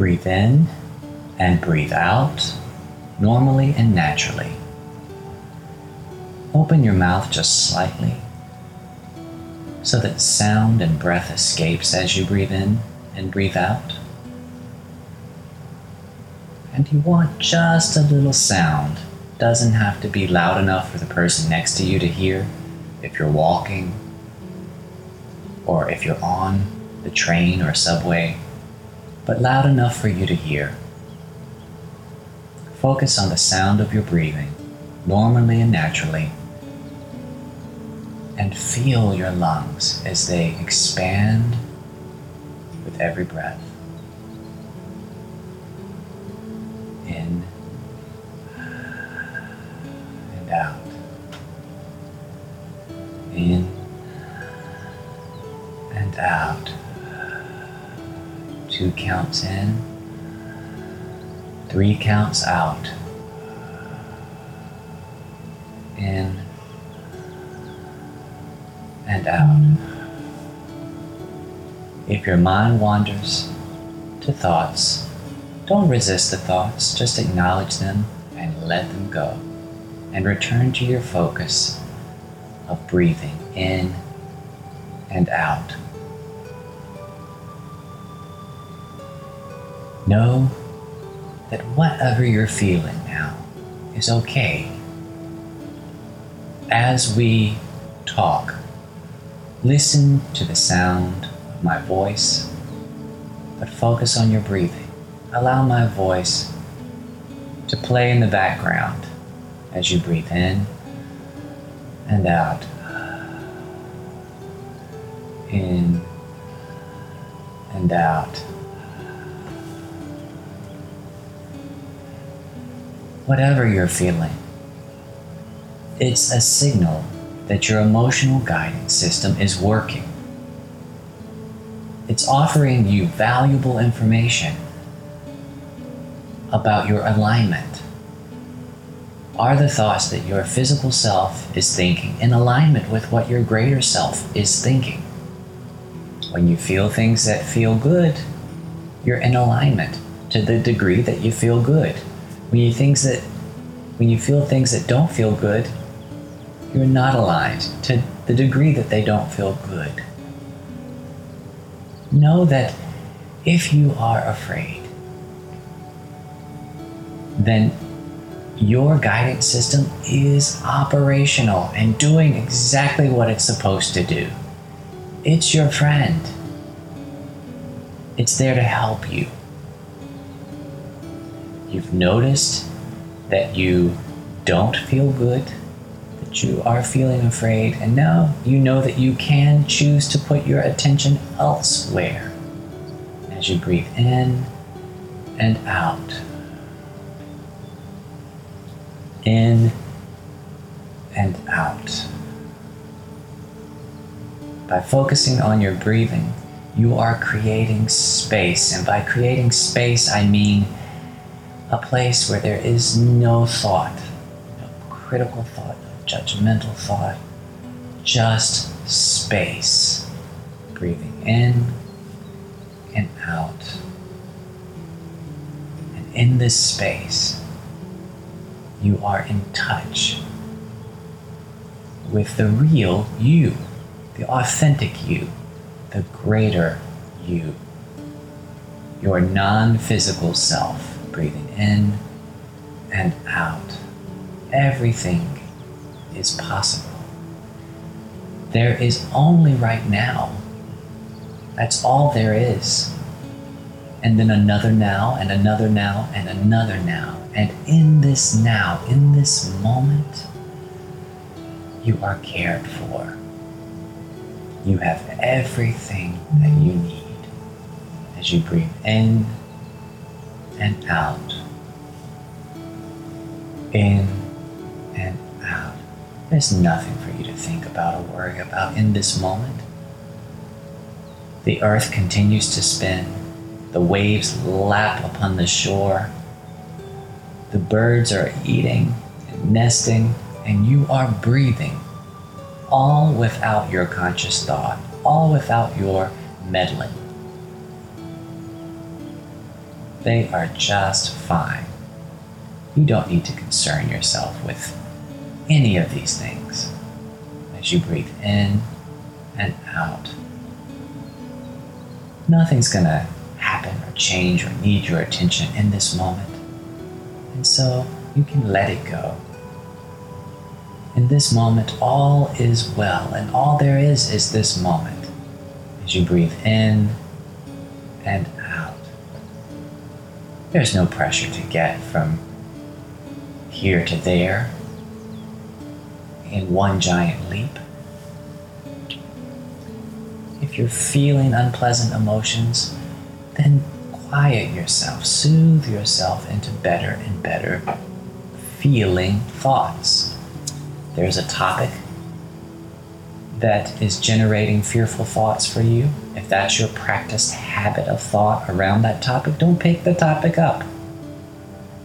Breathe in and breathe out normally and naturally. Open your mouth just slightly so that sound and breath escapes as you breathe in and breathe out. And you want just a little sound. Doesn't have to be loud enough for the person next to you to hear if you're walking or if you're on the train or subway, but loud enough for you to hear. Focus on the sound of your breathing, normally and naturally, and feel your lungs as they expand with every breath. In and out. In and out. Two counts in, three counts out. In and out. If your mind wanders to thoughts, don't resist the thoughts, just acknowledge them and let them go. And return to your focus of breathing in and out. Know that whatever you're feeling now is okay. As we talk, listen to the sound of my voice, but focus on your breathing. Allow my voice to play in the background as you breathe in and out. In and out. Whatever you're feeling, it's a signal that your emotional guidance system is working. It's offering you valuable information about your alignment. Are the thoughts that your physical self is thinking in alignment with what your greater self is thinking? When you feel things that feel good, you're in alignment to the degree that you feel good. When you things that when you feel things that don't feel good, you're not aligned to the degree that they don't feel good. Know that if you are afraid, then your guidance system is operational and doing exactly what it's supposed to do. It's your friend. It's there to help you. You've noticed that you don't feel good, that you are feeling afraid, and now you know that you can choose to put your attention elsewhere as you breathe in and out. In and out. By focusing on your breathing, you are creating space. And by creating space, I mean a place where there is no thought, no critical thought, no judgmental thought, just space. Breathing in and out. And in this space, you are in touch with the real you, the authentic you, the greater you, your non physical self, breathing in and out. Everything is possible. There is only right now. That's all there is. And then another now, and another now, and another now. And in this now, in this moment, you are cared for. You have everything that you need as you breathe in and out. In and out. There's nothing for you to think about or worry about in this moment. The earth continues to spin. The waves lap upon the shore. The birds are eating and nesting, and you are breathing, all without your conscious thought, all without your meddling. They are just fine. You don't need to concern yourself with any of these things as you breathe in and out. Nothing's going to happen or change or need your attention in this moment. And so you can let it go. In this moment, all is well, and all there is is this moment as you breathe in and. There's no pressure to get from here to there in one giant leap. If you're feeling unpleasant emotions, then quiet yourself, soothe yourself into better and better feeling thoughts. There's a topic that is generating fearful thoughts for you. If that's your practiced habit of thought around that topic, don't pick the topic up.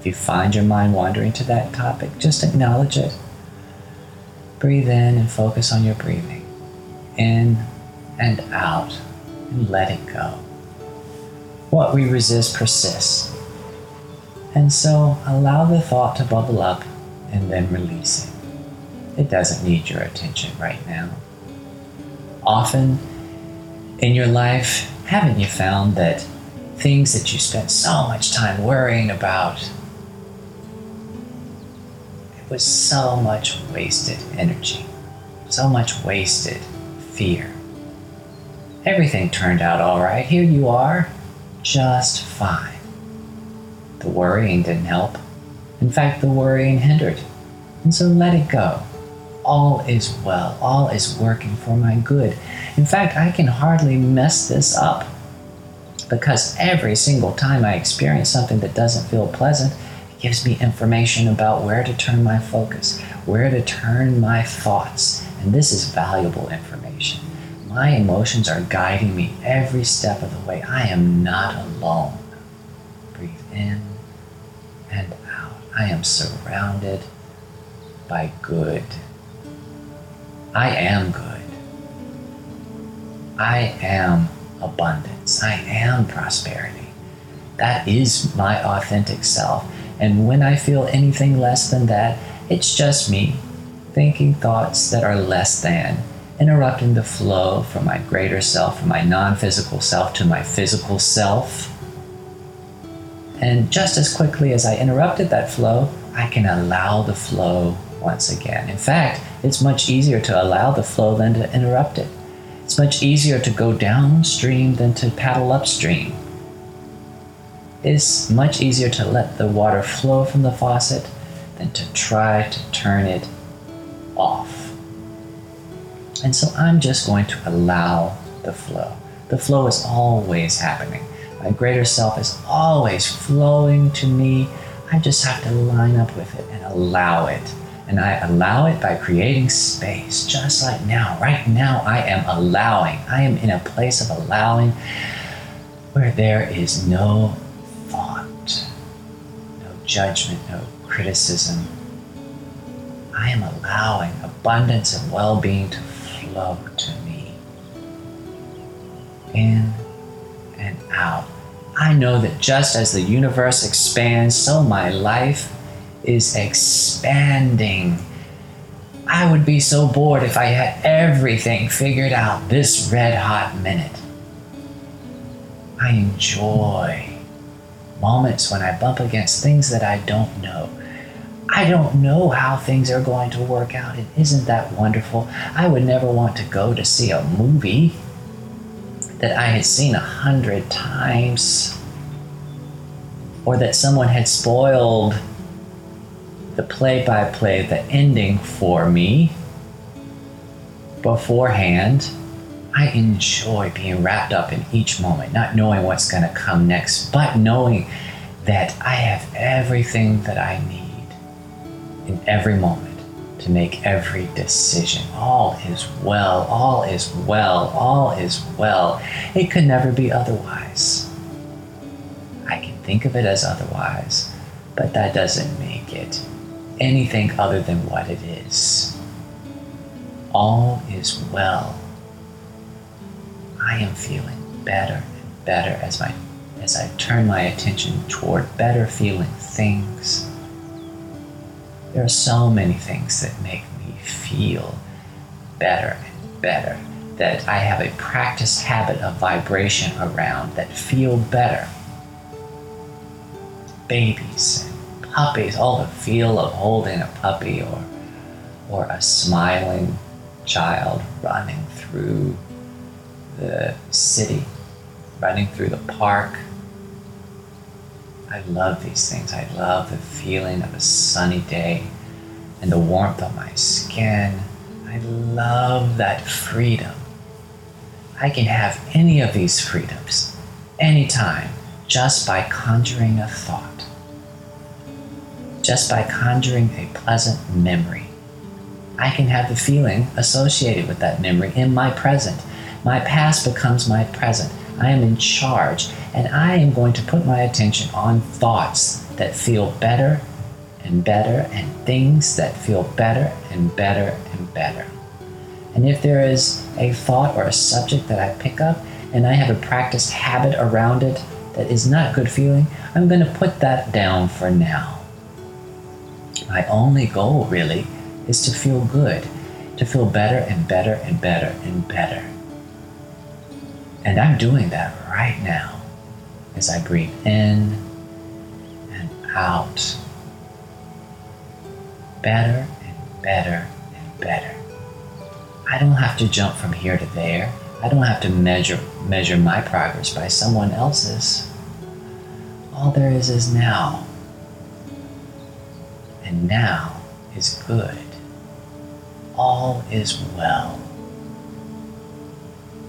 If you find your mind wandering to that topic, just acknowledge it. Breathe in and focus on your breathing. In and out, and let it go. What we resist persists. And so allow the thought to bubble up and then release it. It doesn't need your attention right now. Often in your life, haven't you found that things that you spent so much time worrying about, it was so much wasted energy, so much wasted fear. Everything turned out all right. Here you are, just fine. The worrying didn't help. In fact, the worrying hindered. And so let it go. All is well. All is working for my good. In fact, I can hardly mess this up because every single time I experience something that doesn't feel pleasant, it gives me information about where to turn my focus, where to turn my thoughts. And this is valuable information. My emotions are guiding me every step of the way. I am not alone. Breathe in and out. I am surrounded by good. I am good. I am abundance. I am prosperity. That is my authentic self. And when I feel anything less than that, it's just me thinking thoughts that are less than interrupting the flow from my greater self, from my non physical self to my physical self. And just as quickly as I interrupted that flow, I can allow the flow once again. In fact, it's much easier to allow the flow than to interrupt it. It's much easier to go downstream than to paddle upstream. It's much easier to let the water flow from the faucet than to try to turn it off. And so I'm just going to allow the flow. The flow is always happening. My greater self is always flowing to me. I just have to line up with it and allow it. And I allow it by creating space, just like now. Right now, I am allowing. I am in a place of allowing where there is no thought, no judgment, no criticism. I am allowing abundance and well being to flow to me. In and out. I know that just as the universe expands, so my life is expanding. I would be so bored if I had everything figured out this red hot minute. I enjoy moments when I bump against things that I don't know I don't know how things are going to work out. And isn't that wonderful? I would never want to go to see a movie that I had seen a hundred times or that someone had spoiled the play by play, the ending for me beforehand. I enjoy being wrapped up in each moment, not knowing what's going to come next, but knowing that I have everything that I need in every moment to make every decision. All is well, all is well, all is well. It could never be otherwise. I can think of it as otherwise, but that doesn't make it anything other than what it is. All is well. I am feeling better and better as my as I turn my attention toward better feeling things. There are so many things that make me feel better and better that I have a practiced habit of vibration around that feel better. Babies puppies, all the feel of holding a puppy or or a smiling child running through the city, running through the park. I love these things. I love the feeling of a sunny day and the warmth of my skin. I love that freedom. I can have any of these freedoms anytime just by conjuring a thought just by conjuring a pleasant memory. I can have the feeling associated with that memory in my present. My past becomes my present. I am in charge, and I am going to put my attention on thoughts that feel better and better, and things that feel better and better and better. And if there is a thought or a subject that I pick up and I have a practiced habit around it that is not good feeling, I'm going to put that down for now. My only goal, really, is to feel good, to feel better and better and better and better. And I'm doing that right now as I breathe in and out. Better and better and better. I don't have to jump from here to there. I don't have to measure measure my progress by someone else's. All there is is now and now is good. All is well.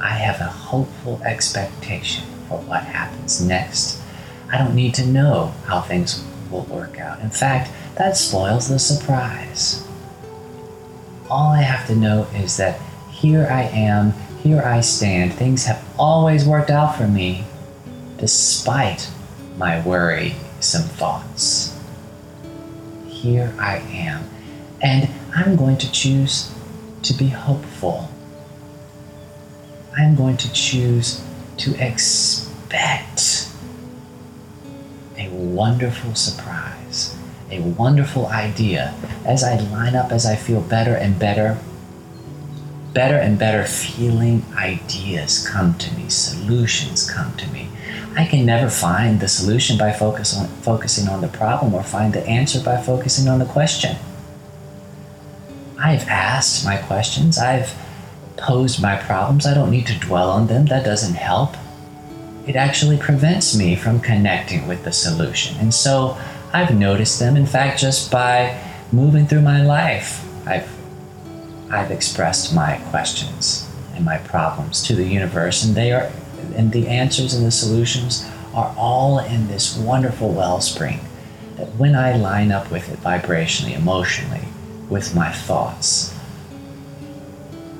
I have a hopeful expectation for what happens next. I don't need to know how things will work out. In fact, that spoils the surprise. All I have to know is that here I am, here I stand. Things have always worked out for me, despite my worrisome thoughts here I am. And I'm going to choose to be hopeful. I'm going to choose to expect a wonderful surprise, a wonderful idea. As I line up, as I feel better and better, better and better feeling ideas come to me, solutions come to me. I can never find the solution by focus on, focusing on the problem or find the answer by focusing on the question. I've asked my questions, I've posed my problems. I don't need to dwell on them, that doesn't help. It actually prevents me from connecting with the solution. And so I've noticed them, in fact, just by moving through my life. I've, I've expressed my questions and my problems to the universe, and they are and the answers and the solutions are all in this wonderful wellspring that when I line up with it vibrationally, emotionally, with my thoughts,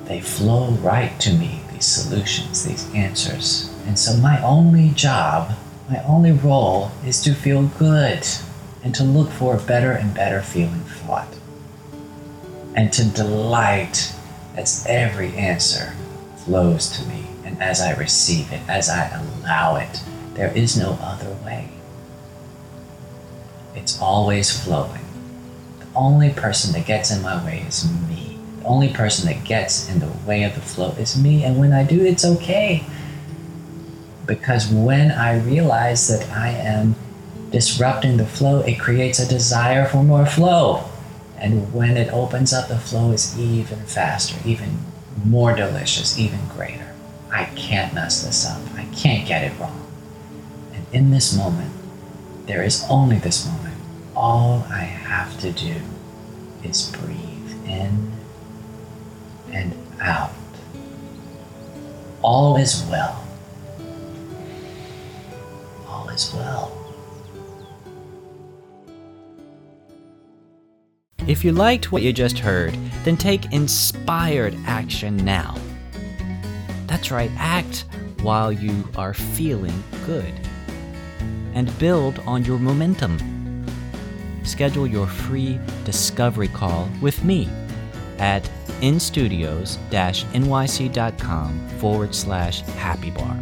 they flow right to me, these solutions, these answers. And so my only job, my only role is to feel good and to look for a better and better feeling thought. And to delight as every answer flows to me and as I receive it, as I allow it. There is no other way. It's always flowing. The only person that gets in my way is me. The only person that gets in the way of the flow is me. And when I do, it's okay. Because when I realize that I am disrupting the flow, it creates a desire for more flow. And when it opens up, the flow is even faster, even more delicious, even greater. I can't mess this up. I can't get it wrong. And in this moment, there is only this moment. All I have to do is breathe in and out. all is well. All is well. If you liked what you just heard, then take inspired action now. That's right, act while you are feeling good. And build on your momentum. Schedule your free discovery call with me at instudios-nyc.com forward slash happy bar.